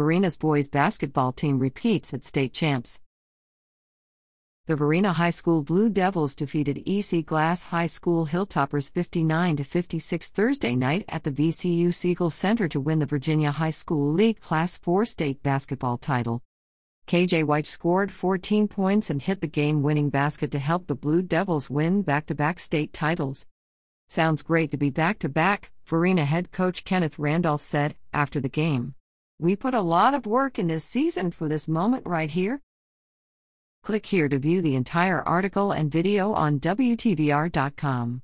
Varina's boys basketball team repeats at state champs. The Varina High School Blue Devils defeated EC Glass High School Hilltoppers 59 56 Thursday night at the VCU Siegel Center to win the Virginia High School League Class 4 state basketball title. KJ White scored 14 points and hit the game winning basket to help the Blue Devils win back to back state titles. Sounds great to be back to back, Varina head coach Kenneth Randolph said after the game. We put a lot of work in this season for this moment right here. Click here to view the entire article and video on WTVR.com.